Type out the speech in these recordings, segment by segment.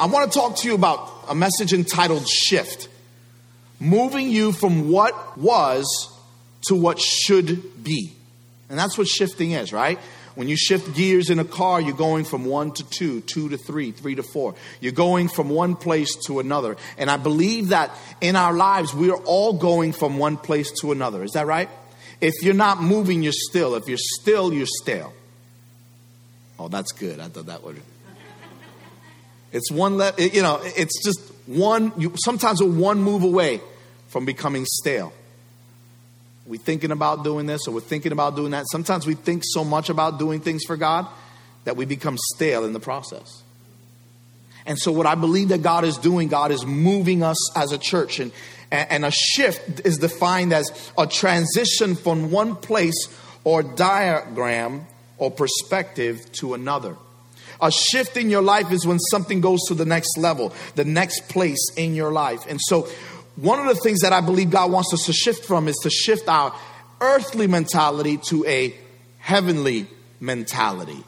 I want to talk to you about a message entitled Shift moving you from what was to what should be. And that's what shifting is, right? When you shift gears in a car, you're going from one to two, two to three, three to four. You're going from one place to another. And I believe that in our lives, we are all going from one place to another. Is that right? If you're not moving, you're still. If you're still, you're stale. Oh, that's good. I thought that would. It's one, le- you know, it's just one, you, sometimes we're one move away from becoming stale. We're thinking about doing this or we're thinking about doing that. Sometimes we think so much about doing things for God that we become stale in the process. And so, what I believe that God is doing, God is moving us as a church. And, and a shift is defined as a transition from one place or diagram or perspective to another. A shift in your life is when something goes to the next level, the next place in your life. And so, one of the things that I believe God wants us to shift from is to shift our earthly mentality to a heavenly mentality.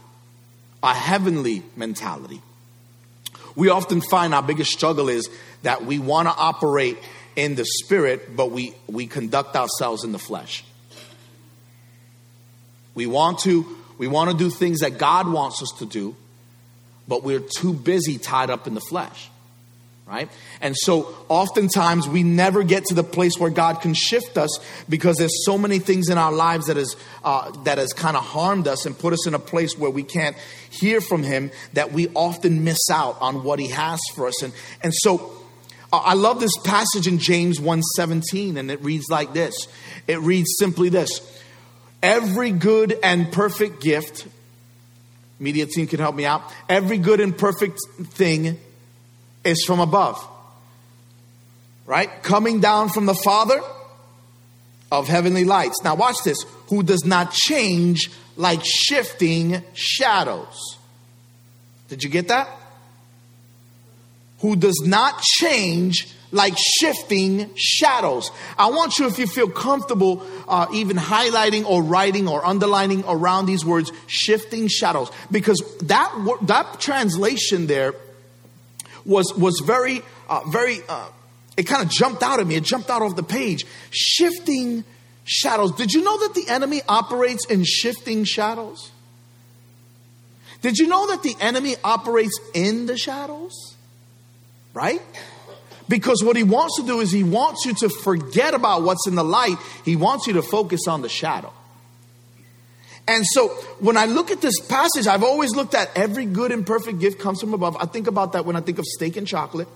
A heavenly mentality. We often find our biggest struggle is that we want to operate in the spirit, but we, we conduct ourselves in the flesh. We want to we want to do things that God wants us to do, but we're too busy tied up in the flesh right? And so oftentimes we never get to the place where God can shift us because there's so many things in our lives that is uh, that has kind of harmed us and put us in a place where we can't hear from Him that we often miss out on what He has for us. And and so uh, I love this passage in James 1:17 and it reads like this. It reads simply this. Every good and perfect gift media team can help me out. Every good and perfect thing is from above. Right? Coming down from the Father of heavenly lights. Now, watch this. Who does not change like shifting shadows. Did you get that? Who does not change like shifting shadows. I want you, if you feel comfortable, uh, even highlighting or writing or underlining around these words, shifting shadows, because that that translation there was, was very, uh, very, uh, it kind of jumped out at me. It jumped out of the page. Shifting shadows. Did you know that the enemy operates in shifting shadows? Did you know that the enemy operates in the shadows? Right? Because what he wants to do is he wants you to forget about what's in the light, he wants you to focus on the shadow. And so when I look at this passage, I've always looked at every good and perfect gift comes from above. I think about that when I think of steak and chocolate.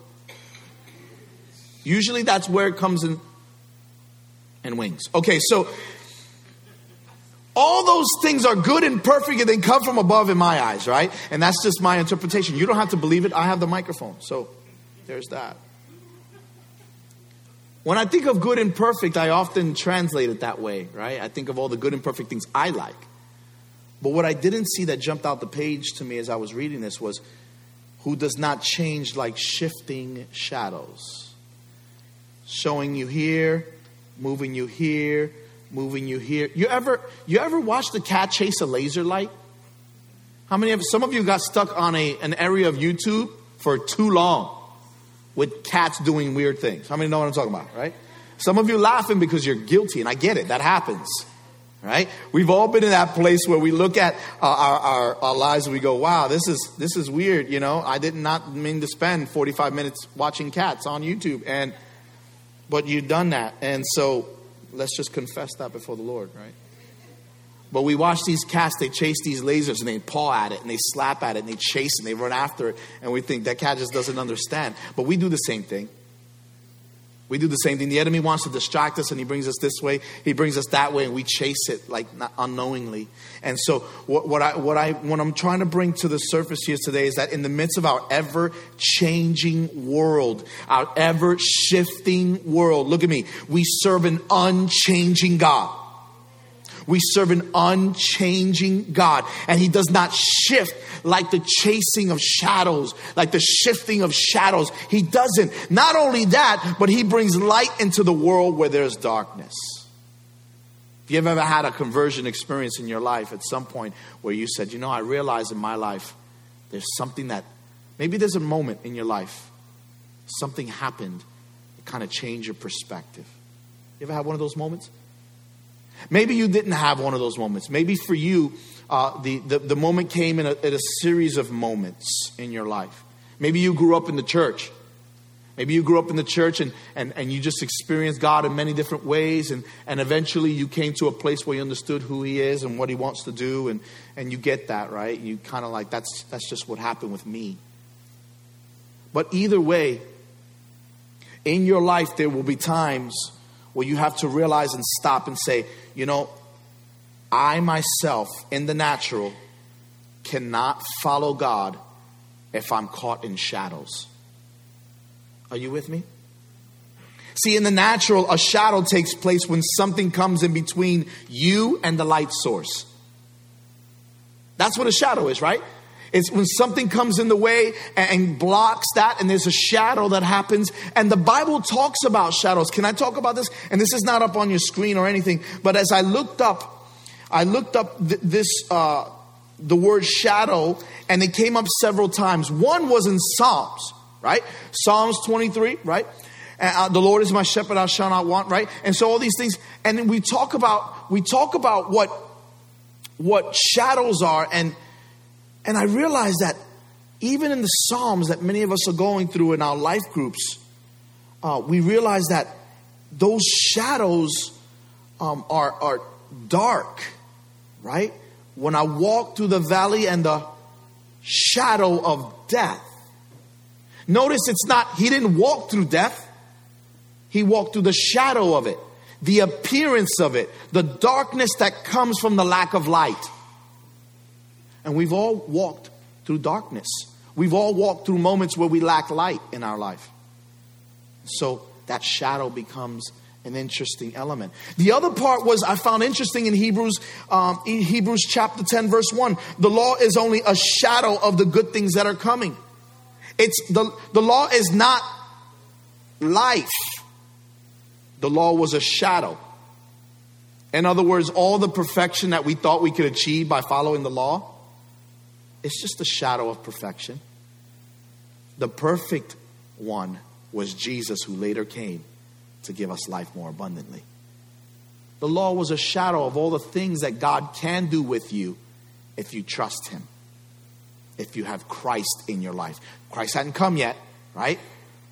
Usually that's where it comes in and wings. Okay, so all those things are good and perfect and they come from above in my eyes, right? And that's just my interpretation. You don't have to believe it. I have the microphone. So there's that. When I think of good and perfect, I often translate it that way, right? I think of all the good and perfect things I like. But what I didn't see that jumped out the page to me as I was reading this was who does not change like shifting shadows. Showing you here, moving you here, moving you here. You ever you ever watch the cat chase a laser light? How many of some of you got stuck on a an area of YouTube for too long with cats doing weird things? How many know what I'm talking about, right? Some of you laughing because you're guilty, and I get it, that happens right? We've all been in that place where we look at uh, our, our, our, lives and we go, wow, this is, this is weird. You know, I did not mean to spend 45 minutes watching cats on YouTube. And, but you've done that. And so let's just confess that before the Lord, right? But we watch these cats, they chase these lasers and they paw at it and they slap at it and they chase and they run after it. And we think that cat just doesn't understand. But we do the same thing. We do the same thing. The enemy wants to distract us and he brings us this way, he brings us that way, and we chase it like unknowingly. And so, what, what, I, what, I, what I'm trying to bring to the surface here today is that in the midst of our ever changing world, our ever shifting world, look at me, we serve an unchanging God. We serve an unchanging God, and He does not shift like the chasing of shadows, like the shifting of shadows. He doesn't. Not only that, but He brings light into the world where there's darkness. If you've ever had a conversion experience in your life at some point where you said, You know, I realize in my life there's something that Maybe there's a moment in your life, something happened, it kind of changed your perspective. You ever had one of those moments? Maybe you didn't have one of those moments. Maybe for you, uh, the, the, the, moment came in a, in a series of moments in your life. Maybe you grew up in the church. Maybe you grew up in the church and, and, and you just experienced God in many different ways, and, and eventually you came to a place where you understood who He is and what He wants to do, and, and you get that, right? You kind of like, that's, that's just what happened with me. But either way, in your life, there will be times where you have to realize and stop and say, you know, I myself, in the natural, cannot follow God if I'm caught in shadows. Are you with me? See, in the natural, a shadow takes place when something comes in between you and the light source. That's what a shadow is, right? It's when something comes in the way and blocks that, and there's a shadow that happens. And the Bible talks about shadows. Can I talk about this? And this is not up on your screen or anything, but as I looked up, I looked up th- this, uh, the word shadow, and it came up several times. One was in Psalms right? Psalms 23, right? Uh, the Lord is my shepherd, I shall not want, right? And so all these things, and we talk about we talk about what what shadows are, and and I realize that even in the Psalms that many of us are going through in our life groups, uh, we realize that those shadows um, are are dark, right? When I walk through the valley and the shadow of death, Notice it's not, he didn't walk through death, he walked through the shadow of it, the appearance of it, the darkness that comes from the lack of light. And we've all walked through darkness. We've all walked through moments where we lack light in our life. So that shadow becomes an interesting element. The other part was I found interesting in Hebrews, um, in Hebrews chapter 10, verse 1. The law is only a shadow of the good things that are coming. It's the, the law is not life. The law was a shadow. In other words, all the perfection that we thought we could achieve by following the law, it's just a shadow of perfection. The perfect one was Jesus who later came to give us life more abundantly. The law was a shadow of all the things that God can do with you if you trust Him if you have Christ in your life. Christ hadn't come yet, right?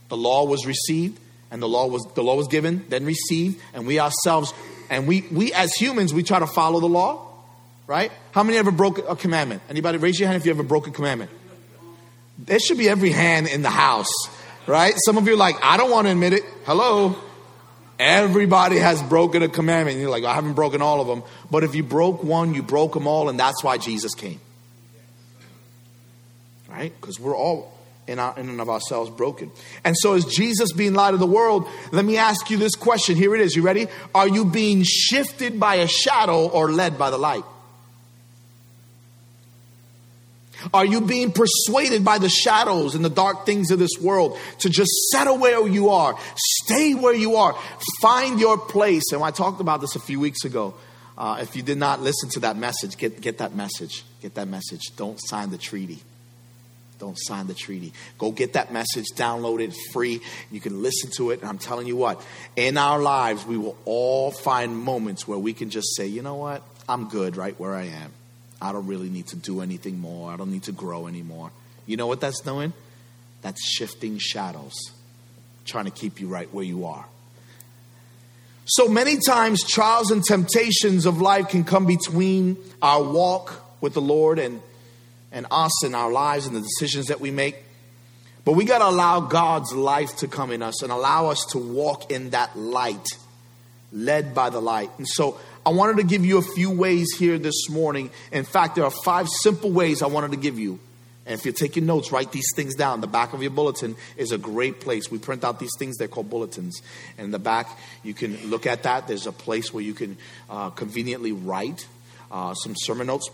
The law was received and the law was the law was given, then received, and we ourselves and we we as humans we try to follow the law, right? How many ever broke a commandment? Anybody raise your hand if you ever broke a commandment? There should be every hand in the house, right? Some of you are like, I don't want to admit it. Hello. Everybody has broken a commandment. You're like, I haven't broken all of them. But if you broke one, you broke them all, and that's why Jesus came right? Because we're all in, our, in and of ourselves broken. And so, as Jesus being light of the world, let me ask you this question. Here it is. You ready? Are you being shifted by a shadow or led by the light? Are you being persuaded by the shadows and the dark things of this world to just settle where you are? Stay where you are. Find your place. And I talked about this a few weeks ago. Uh, if you did not listen to that message, get, get that message. Get that message. Don't sign the treaty. Don't sign the treaty. Go get that message, download it free. You can listen to it. And I'm telling you what, in our lives, we will all find moments where we can just say, you know what? I'm good right where I am. I don't really need to do anything more. I don't need to grow anymore. You know what that's doing? That's shifting shadows, trying to keep you right where you are. So many times, trials and temptations of life can come between our walk with the Lord and and us and our lives and the decisions that we make. But we got to allow God's life to come in us and allow us to walk in that light, led by the light. And so I wanted to give you a few ways here this morning. In fact, there are five simple ways I wanted to give you. And if you're taking notes, write these things down. The back of your bulletin is a great place. We print out these things, they're called bulletins. And in the back, you can look at that. There's a place where you can uh, conveniently write uh, some sermon notes.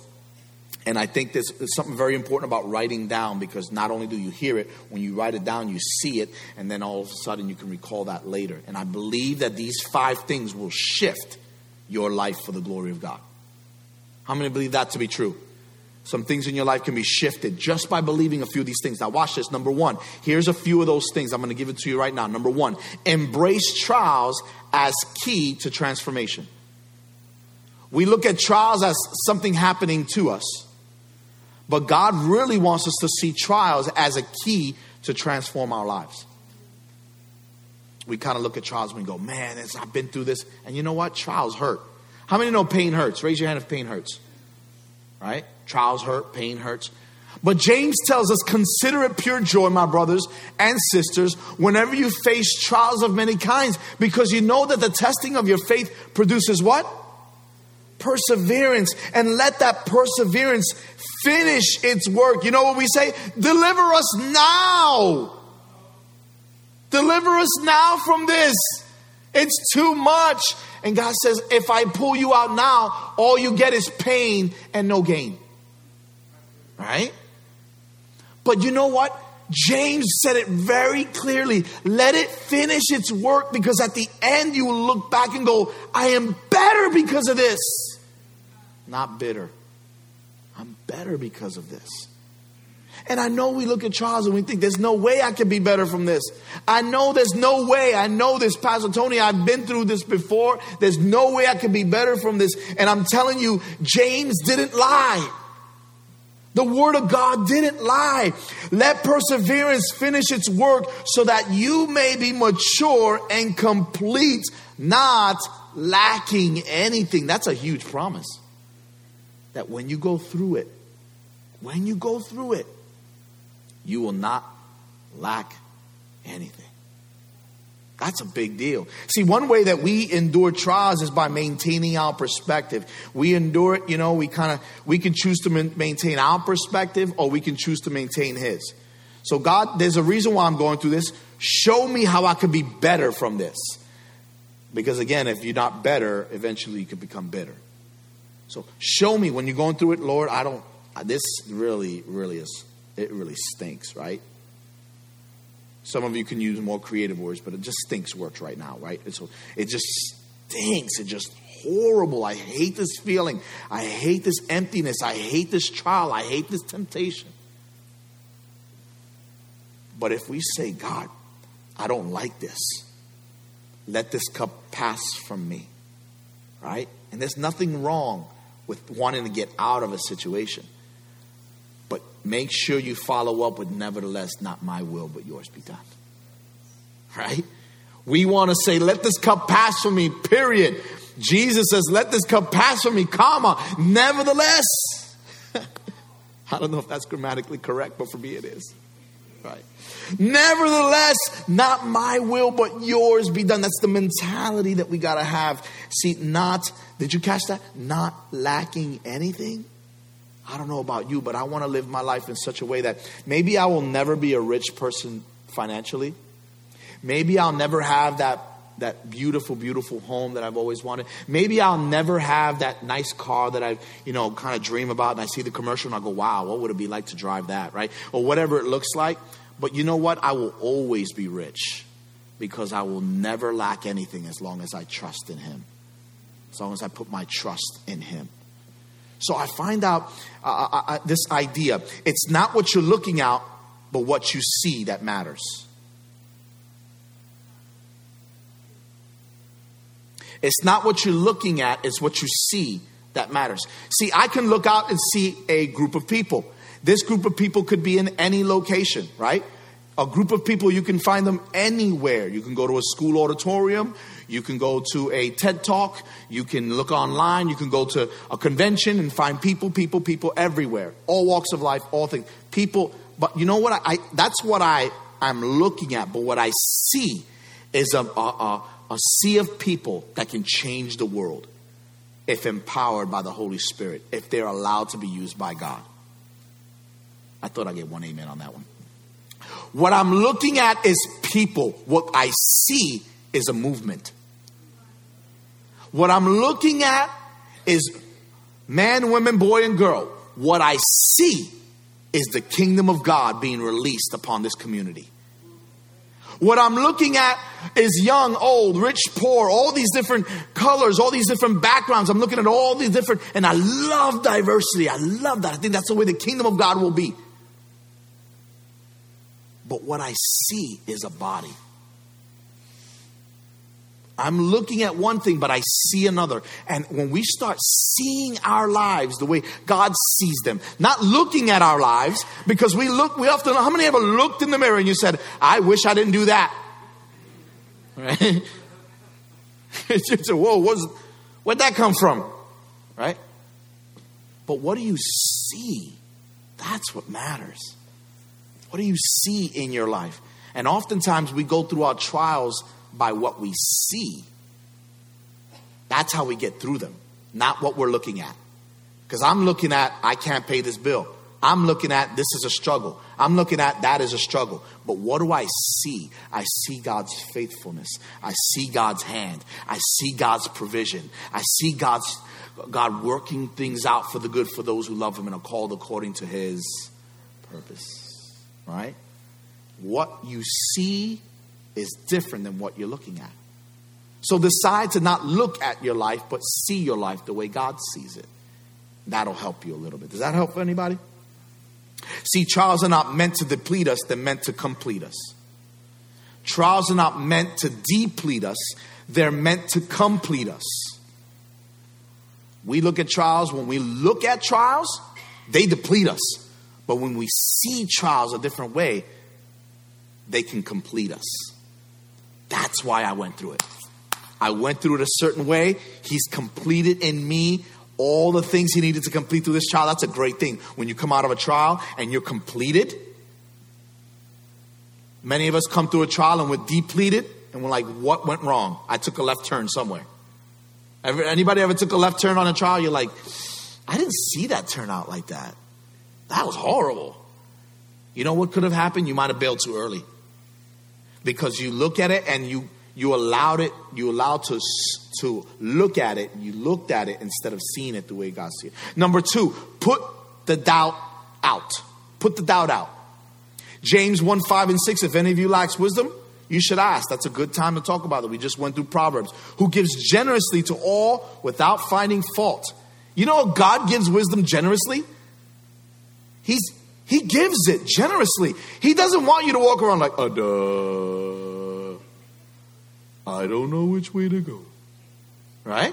And I think there's, there's, something very important about writing down because not only do you hear it, when you write it down, you see it, and then all of a sudden you can recall that later. And I believe that these five things will shift your life for the glory of God. How many believe that to be true? Some things in your life can be shifted just by believing a few of these things. Now, watch this. Number one, here's a few of those things. I'm going to give it to you right now. Number one, embrace trials as key to transformation. We look at trials as something happening to us, but God really wants us to see trials as a key to transform our lives. We kind of look at trials and we go, man, I've been through this. And you know what? Trials hurt. How many know pain hurts? Raise your hand if pain hurts. Right? Trials hurt, pain hurts. But James tells us, consider it pure joy, my brothers and sisters, whenever you face trials of many kinds, because you know that the testing of your faith produces what? Perseverance. And let that perseverance finish its work. You know what we say? Deliver us now. Deliver us now from this. It's too much. And God says, if I pull you out now, all you get is pain and no gain. Right? But you know what? James said it very clearly. Let it finish its work because at the end you will look back and go, I am better because of this. Not bitter. I'm better because of this. And I know we look at trials and we think, there's no way I can be better from this. I know there's no way. I know this, Pastor Tony. I've been through this before. There's no way I can be better from this. And I'm telling you, James didn't lie. The word of God didn't lie. Let perseverance finish its work so that you may be mature and complete, not lacking anything. That's a huge promise. That when you go through it, when you go through it, you will not lack anything. That's a big deal. See, one way that we endure trials is by maintaining our perspective. We endure it, you know, we kind of, we can choose to maintain our perspective or we can choose to maintain His. So, God, there's a reason why I'm going through this. Show me how I could be better from this. Because again, if you're not better, eventually you could become bitter. So, show me when you're going through it, Lord, I don't, this really, really is it really stinks, right? Some of you can use more creative words, but it just stinks works right now, right? So it just stinks. It's just horrible. I hate this feeling. I hate this emptiness. I hate this trial. I hate this temptation. But if we say, God, I don't like this, let this cup pass from me, right? And there's nothing wrong with wanting to get out of a situation. Make sure you follow up with, nevertheless, not my will, but yours be done. Right? We want to say, let this cup pass from me, period. Jesus says, let this cup pass from me, comma, nevertheless. I don't know if that's grammatically correct, but for me it is. Right. Nevertheless, not my will, but yours be done. That's the mentality that we got to have. See, not, did you catch that? Not lacking anything. I don't know about you, but I want to live my life in such a way that maybe I will never be a rich person financially. Maybe I'll never have that that beautiful, beautiful home that I've always wanted. Maybe I'll never have that nice car that I, you know, kind of dream about and I see the commercial and I go, wow, what would it be like to drive that, right? Or whatever it looks like. But you know what? I will always be rich because I will never lack anything as long as I trust in Him, as long as I put my trust in Him. So I find out uh, uh, uh, this idea. It's not what you're looking at, but what you see that matters. It's not what you're looking at, it's what you see that matters. See, I can look out and see a group of people. This group of people could be in any location, right? A group of people, you can find them anywhere. You can go to a school auditorium, you can go to a TED talk. You can look online. You can go to a convention and find people, people, people everywhere. All walks of life, all things. People, but you know what? I, I that's what I, I'm looking at. But what I see is a, a, a, a sea of people that can change the world if empowered by the Holy Spirit, if they're allowed to be used by God. I thought I'd get one amen on that one. What I'm looking at is people. What I see is a movement. What I'm looking at is man, woman, boy, and girl. What I see is the kingdom of God being released upon this community. What I'm looking at is young, old, rich, poor, all these different colors, all these different backgrounds. I'm looking at all these different, and I love diversity. I love that. I think that's the way the kingdom of God will be. But what I see is a body. I'm looking at one thing, but I see another. And when we start seeing our lives the way God sees them, not looking at our lives, because we look, we often, how many ever looked in the mirror and you said, I wish I didn't do that? Right? it's a, whoa, what's, where'd that come from? Right? But what do you see? That's what matters. What do you see in your life? And oftentimes we go through our trials by what we see. That's how we get through them, not what we're looking at. Because I'm looking at, I can't pay this bill. I'm looking at, this is a struggle. I'm looking at, that is a struggle. But what do I see? I see God's faithfulness. I see God's hand. I see God's provision. I see God's, God working things out for the good for those who love Him and are called according to His purpose. Right? What you see is different than what you're looking at. So decide to not look at your life, but see your life the way God sees it. That'll help you a little bit. Does that help anybody? See, trials are not meant to deplete us, they're meant to complete us. Trials are not meant to deplete us, they're meant to complete us. We look at trials, when we look at trials, they deplete us. But when we see trials a different way, they can complete us. That's why I went through it. I went through it a certain way. He's completed in me all the things he needed to complete through this trial. That's a great thing. When you come out of a trial and you're completed, many of us come through a trial and we're depleted and we're like, what went wrong? I took a left turn somewhere. Ever, anybody ever took a left turn on a trial? You're like, I didn't see that turn out like that. That was horrible. You know what could have happened? You might have bailed too early. Because you look at it and you you allowed it you allowed to to look at it. You looked at it instead of seeing it the way god sees it. Number two put the doubt out. Put the doubt out. James 1 5 and 6 if any of you lacks wisdom you should ask. That's a good time to talk about it. We just went through proverbs. Who gives generously to all without finding fault. You know god gives wisdom generously he's he gives it generously. He doesn't want you to walk around like, uh, duh. I don't know which way to go. Right?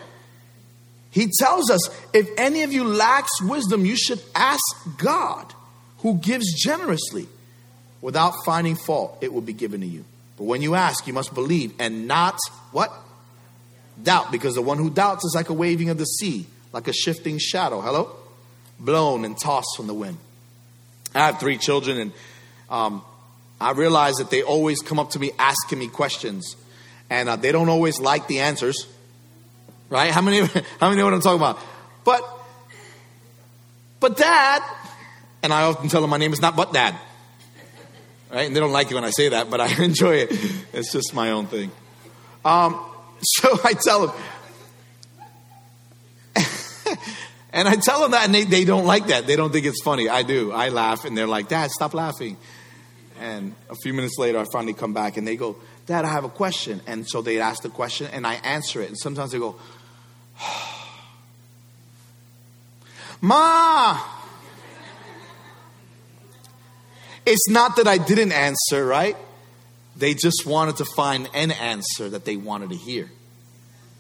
He tells us if any of you lacks wisdom, you should ask God, who gives generously without finding fault. It will be given to you. But when you ask, you must believe and not what? Doubt, because the one who doubts is like a waving of the sea, like a shifting shadow. Hello? Blown and tossed from the wind. I have three children, and um, I realize that they always come up to me asking me questions, and uh, they don't always like the answers. Right? How many? How many know what I'm talking about? But, but dad, and I often tell them my name is not but dad. Right? And they don't like it when I say that, but I enjoy it. It's just my own thing. Um, so I tell them. And I tell them that, and they, they don't like that. They don't think it's funny. I do. I laugh, and they're like, Dad, stop laughing. And a few minutes later, I finally come back, and they go, Dad, I have a question. And so they ask the question, and I answer it. And sometimes they go, Ma! It's not that I didn't answer, right? They just wanted to find an answer that they wanted to hear.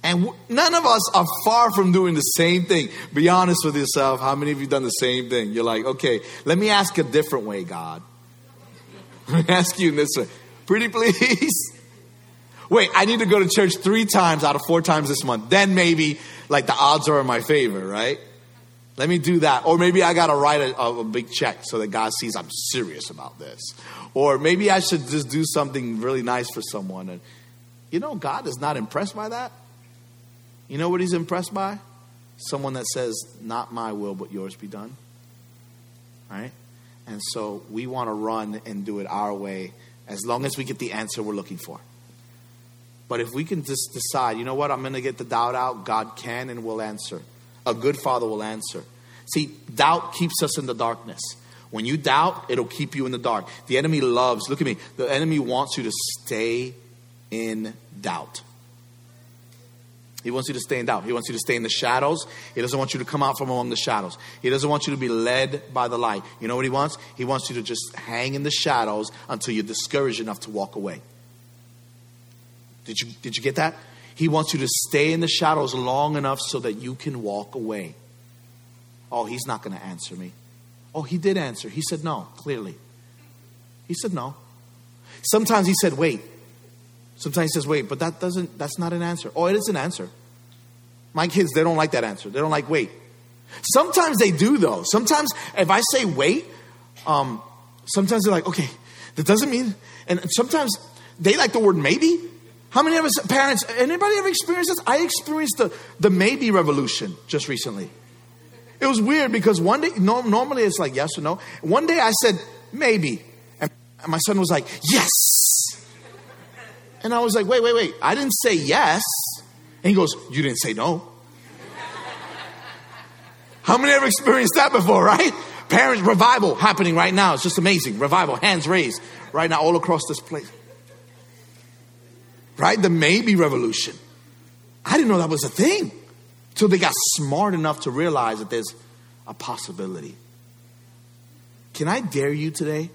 And none of us are far from doing the same thing. Be honest with yourself. How many of you done the same thing? You're like, okay, let me ask a different way, God. Let me ask you in this way. Pretty please. Wait, I need to go to church three times out of four times this month. Then maybe, like, the odds are in my favor, right? Let me do that. Or maybe I got to write a, a, big check so that God sees I'm serious about this. Or maybe I should just do something really nice for someone. And, you know, God is not impressed by that. You know what he's impressed by? Someone that says, Not my will, but yours be done. Right? And so we want to run and do it our way as long as we get the answer we're looking for. But if we can just decide, you know what, I'm going to get the doubt out, God can and will answer. A good father will answer. See, doubt keeps us in the darkness. When you doubt, it'll keep you in the dark. The enemy loves, look at me, the enemy wants you to stay in doubt. He wants you to stay in doubt. He wants you to stay in the shadows. He doesn't want you to come out from among the shadows. He doesn't want you to be led by the light. You know what he wants? He wants you to just hang in the shadows until you're discouraged enough to walk away. Did you, did you get that? He wants you to stay in the shadows long enough so that you can walk away. Oh, he's not going to answer me. Oh, he did answer. He said no, clearly. He said no. Sometimes he said wait. Sometimes he says wait, but that doesn't that's not an answer. Oh, it is an answer. My kids, they don't like that answer. They don't like wait. Sometimes they do though. Sometimes if I say wait, um, sometimes they're like, okay, that doesn't mean and sometimes they like the word maybe. How many of us parents, anybody ever experienced this? I experienced the, the maybe revolution just recently. It was weird because one day, no, normally it's like yes or no. One day I said maybe. And my son was like, yes. And I was like, wait, wait, wait. I didn't say yes. And he goes, you didn't say no. How many ever experienced that before, right? Parents, revival happening right now. It's just amazing. Revival, hands raised right now all across this place right? The maybe revolution. I didn't know that was a thing until they got smart enough to realize that there's a possibility. Can I dare you today?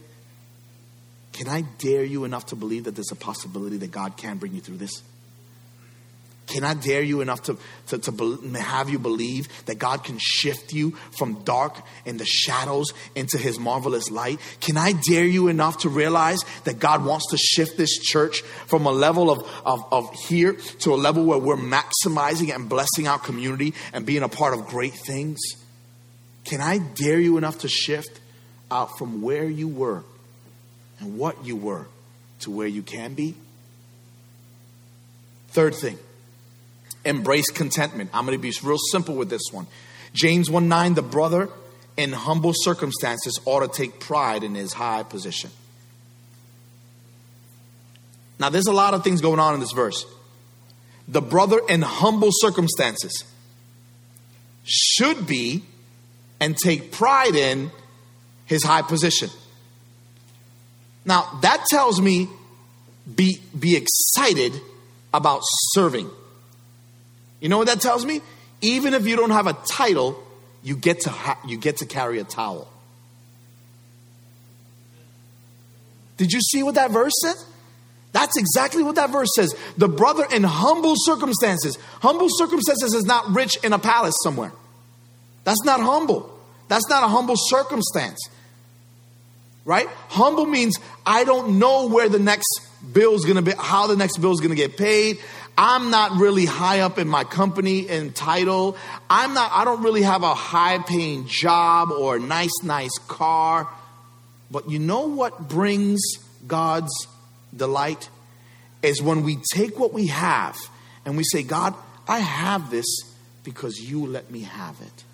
Can I dare you enough to believe that there's a possibility that God can bring you through this? Can I dare you enough to, to, to have you believe that God can shift you from dark and the shadows into his marvelous light? Can I dare you enough to realize that God wants to shift this church from a level of, of, of here to a level where we're maximizing and blessing our community and being a part of great things? Can I dare you enough to shift out from where you were and what you were to where you can be? Third thing embrace contentment. I'm going to be real simple with this one. James 1 9, the brother in humble circumstances ought to take pride in his high position. Now, there's a lot of things going on in this verse. The brother in humble circumstances should be and take pride in his high position. Now, that tells me be, be excited about serving. You know what that tells me? Even if you don't have a title, you get to ha- you get to carry a towel. Did you see what that verse said? That's exactly what that verse says. The brother in humble circumstances. Humble circumstances is not rich in a palace somewhere. That's not humble. That's not a humble circumstance. Right? Humble means I don't know where the next bill is going to be, how the next bill is going to get paid. I'm not really high up in my company and title. I'm not, I don't really have a high paying job or a nice, nice car. But you know what brings God's delight? Is when we take what we have and we say, God, I have this because you let me have it.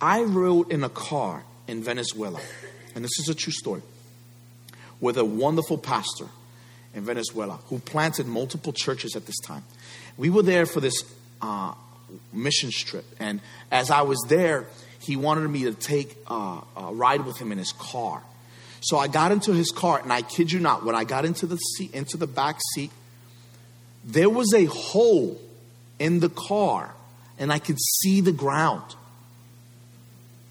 I rode in a car in Venezuela, and this is a true story, with a wonderful pastor in Venezuela who planted multiple churches at this time. We were there for this uh, mission trip, and as I was there, he wanted me to take uh, a ride with him in his car. So I got into his car, and I kid you not, when I got into the seat, into the back seat, there was a hole in the car, and I could see the ground.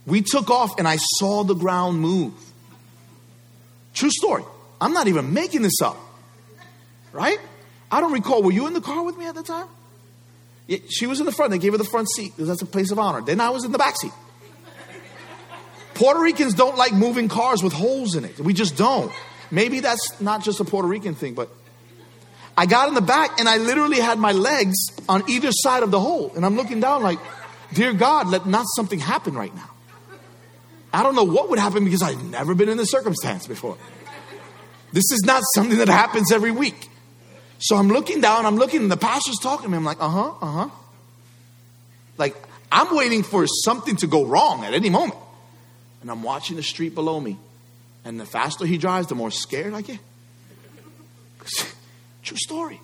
We took off, and I saw the ground move. True story. I'm not even making this up right? I don't recall. Were you in the car with me at the time? Yeah, she was in the front. They gave her the front seat because that's a place of honor. Then I was in the back seat. Puerto Ricans don't like moving cars with holes in it. We just don't. Maybe that's not just a Puerto Rican thing, but I got in the back and I literally had my legs on either side of the hole. And I'm looking down like, Dear God, let not something happen right now. I don't know what would happen because I've never been in this circumstance before. This is not something that happens every week. So I'm looking down, I'm looking, and the pastor's talking to me. I'm like, uh huh, uh huh. Like, I'm waiting for something to go wrong at any moment. And I'm watching the street below me. And the faster he drives, the more scared I get. True story.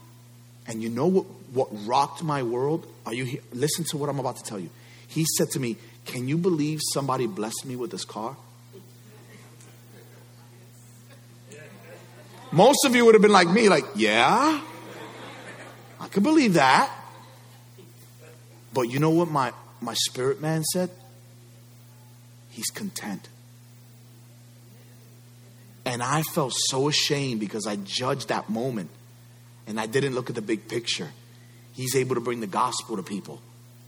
And you know what, what rocked my world? Are you here? Listen to what I'm about to tell you. He said to me, Can you believe somebody blessed me with this car? Most of you would have been like me, like, yeah, I could believe that. But you know what my, my spirit man said? He's content. And I felt so ashamed because I judged that moment and I didn't look at the big picture. He's able to bring the gospel to people.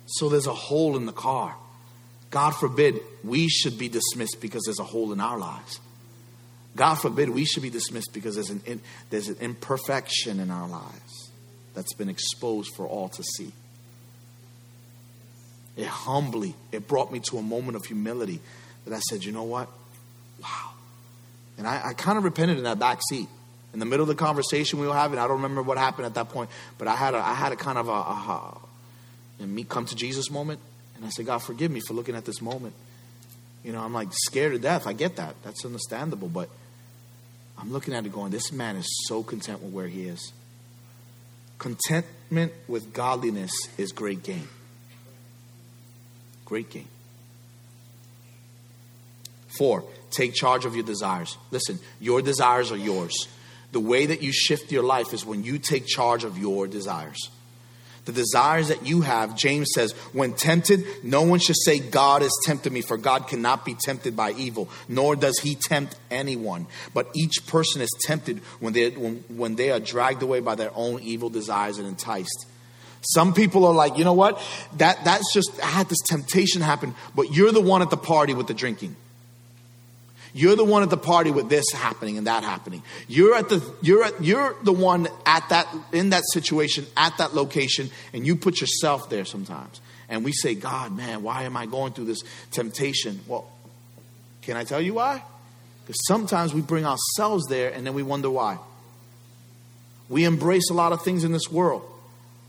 So there's a hole in the car. God forbid we should be dismissed because there's a hole in our lives. God forbid we should be dismissed because there's an, there's an imperfection in our lives that's been exposed for all to see. It humbly, it brought me to a moment of humility that I said, you know what? Wow. And I, I kind of repented in that back seat. In the middle of the conversation we were having, I don't remember what happened at that point, but I had a, I had a kind of a, a, a me come to Jesus moment. And I say, God, forgive me for looking at this moment. You know, I'm like scared to death. I get that. That's understandable. But I'm looking at it going, this man is so content with where he is. Contentment with godliness is great gain. Great gain. Four, take charge of your desires. Listen, your desires are yours. The way that you shift your life is when you take charge of your desires. The desires that you have, James says, when tempted, no one should say, God has tempted me, for God cannot be tempted by evil, nor does he tempt anyone. But each person is tempted when they, when, when they are dragged away by their own evil desires and enticed. Some people are like, you know what? That, that's just, I had this temptation happen, but you're the one at the party with the drinking. You're the one at the party with this happening and that happening. You're at the you're at, you're the one at that in that situation at that location, and you put yourself there sometimes. And we say, God, man, why am I going through this temptation? Well, can I tell you why? Because sometimes we bring ourselves there and then we wonder why. We embrace a lot of things in this world.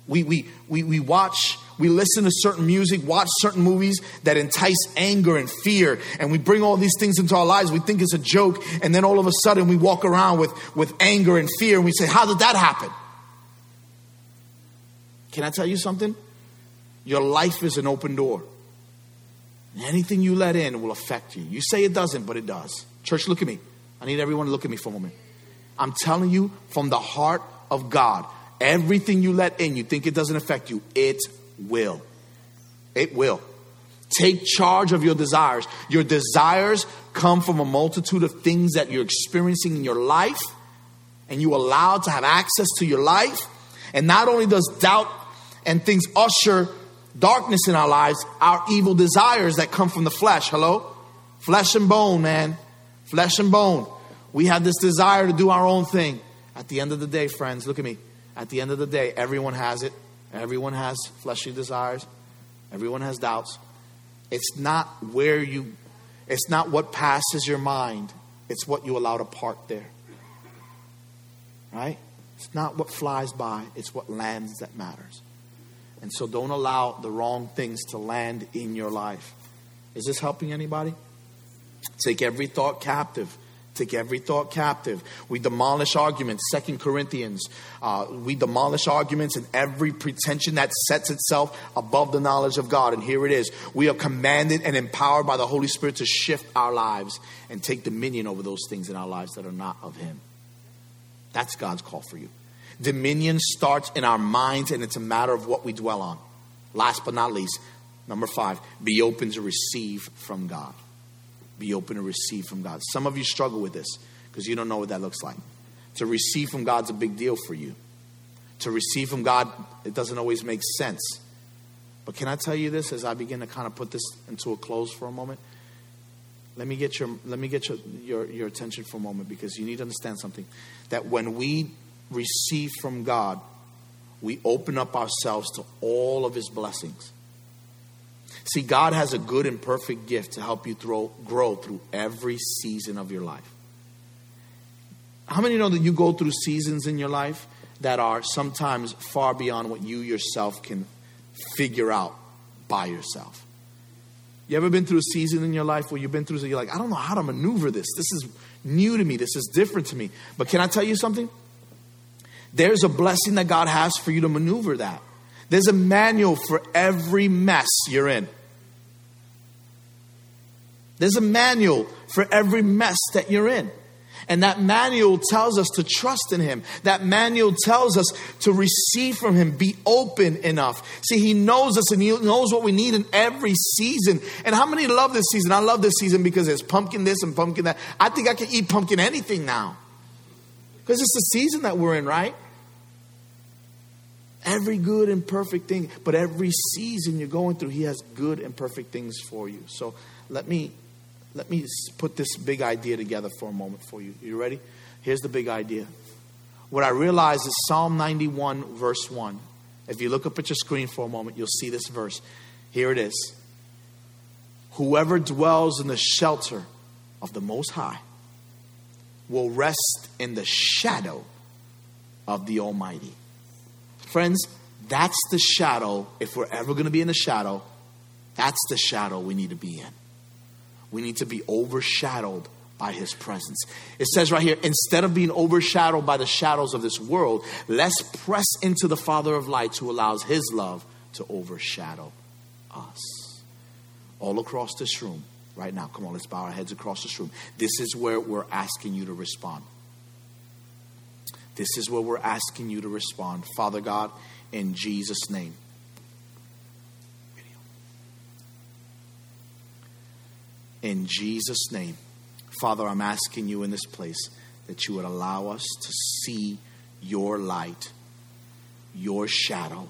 We, we, we, we watch we listen to certain music, watch certain movies that entice anger and fear, and we bring all these things into our lives. We think it's a joke, and then all of a sudden we walk around with, with anger and fear, and we say, How did that happen? Can I tell you something? Your life is an open door. Anything you let in will affect you. You say it doesn't, but it does. Church, look at me. I need everyone to look at me for a moment. I'm telling you from the heart of God, everything you let in, you think it doesn't affect you, it will. It will. Take charge of your desires. Your desires come from a multitude of things that you're experiencing in your life, and you allow to have access to your life. And not only does doubt and things usher darkness in our lives, our evil desires that come from the flesh. Hello? Flesh and bone, man. Flesh and bone. We have this desire to do our own thing. At the end of the day, friends, look at me. At the end of the day, everyone has it. Everyone has fleshly desires. Everyone has doubts. It's not where you, it's not what passes your mind, it's what you allow to park there. Right? It's not what flies by, it's what lands that matters. And so don't allow the wrong things to land in your life. Is this helping anybody? Take every thought captive take every thought captive. We demolish arguments. Second Corinthians. Uh, we demolish arguments and every pretension that sets itself above the knowledge of God. And here it is. We are commanded and empowered by the Holy Spirit to shift our lives and take dominion over those things in our lives that are not of Him. That's God's call for you. Dominion starts in our minds, and it's a matter of what we dwell on. Last but not least, number five, be open to receive from God be open to receive from God. Some of you struggle with this because you don't know what that looks like. To receive from God's a big deal for you. To receive from God, it doesn't always make sense. But can I tell you this as I begin to kind of put this into a close for a moment? Let me get your let me get your, your, your attention for a moment because you need to understand something. That when we receive from God, we open up ourselves to all of his blessings. See, God has a good and perfect gift to help you throw, grow through every season of your life. How many know that you go through seasons in your life that are sometimes far beyond what you yourself can figure out by yourself? You ever been through a season in your life where you've been through, so you're like, I don't know how to maneuver this. This is new to me. This is different to me. But can I tell you something? There's a blessing that God has for you to maneuver that. There's a manual for every mess you're in. There's a manual for every mess that you're in. And that manual tells us to trust in Him. That manual tells us to receive from Him, be open enough. See, He knows us and He knows what we need in every season. And how many love this season? I love this season because there's pumpkin this and pumpkin that. I think I can eat pumpkin anything now. Because it's the season that we're in, right? Every good and perfect thing, but every season you're going through, He has good and perfect things for you. So let me let me put this big idea together for a moment for you. You ready? Here's the big idea. What I realize is Psalm 91, verse 1. If you look up at your screen for a moment, you'll see this verse. Here it is. Whoever dwells in the shelter of the Most High will rest in the shadow of the Almighty. Friends, that's the shadow. If we're ever going to be in the shadow, that's the shadow we need to be in we need to be overshadowed by his presence. It says right here, instead of being overshadowed by the shadows of this world, let's press into the Father of lights who allows his love to overshadow us. All across this room, right now, come on, let's bow our heads across this room. This is where we're asking you to respond. This is where we're asking you to respond. Father God, in Jesus' name. In Jesus' name, Father, I'm asking you in this place that you would allow us to see your light, your shadow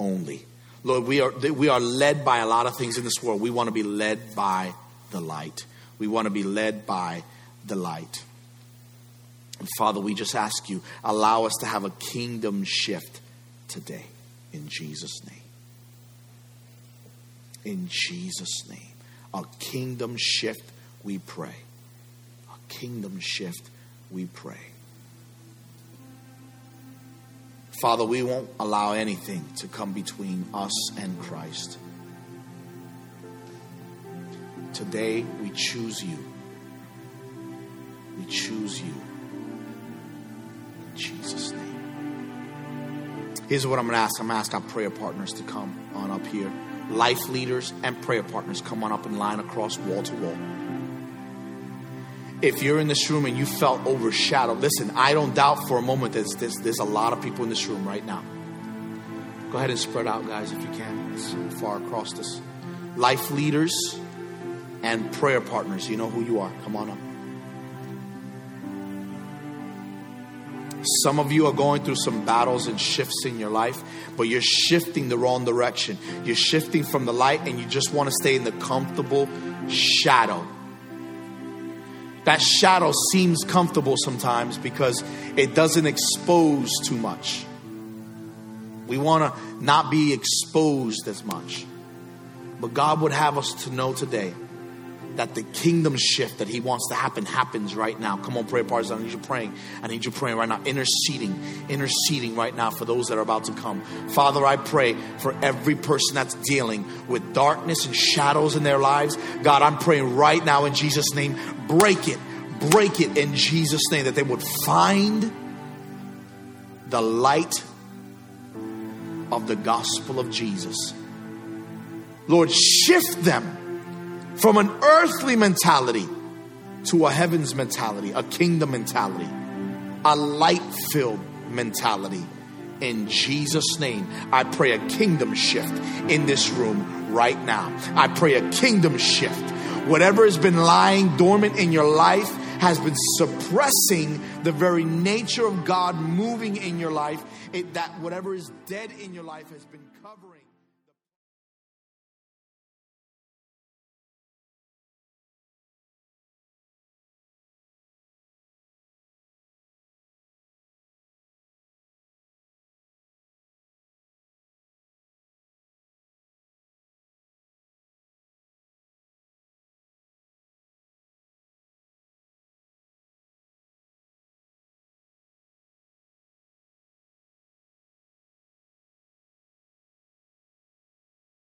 only. Lord, we are, we are led by a lot of things in this world. We want to be led by the light. We want to be led by the light. Father, we just ask you, allow us to have a kingdom shift today in Jesus' name. In Jesus' name a kingdom shift, we pray. A kingdom shift, we pray. Father, we won't allow anything to come between us and Christ. Today, we choose you. We choose you. In Jesus' name. Here's what I'm going to ask I'm going to ask our prayer partners to come on up here life leaders, and prayer partners come on up and line across wall to wall. If you're in this room and you felt overshadowed, listen, I don't doubt for a moment that there's, there's a lot of people in this room right now. Go ahead and spread out, guys, if you can. It's far across this. Life leaders and prayer partners, you know who you are. Come on up. Some of you are going through some battles and shifts in your life, but you're shifting the wrong direction. You're shifting from the light and you just want to stay in the comfortable shadow. That shadow seems comfortable sometimes because it doesn't expose too much. We want to not be exposed as much. But God would have us to know today that the kingdom shift that he wants to happen happens right now. Come on, prayer partners. I need you praying. I need you praying right now, interceding, interceding right now for those that are about to come. Father, I pray for every person that's dealing with darkness and shadows in their lives. God, I'm praying right now in Jesus' name, break it, break it in Jesus' name, that they would find the light of the gospel of Jesus. Lord, shift them from an earthly mentality to a heavens mentality, a kingdom mentality, a light filled mentality. In Jesus' name, I pray a kingdom shift in this room right now. I pray a kingdom shift. Whatever has been lying dormant in your life has been suppressing the very nature of God moving in your life. It, that whatever is dead in your life has been covering.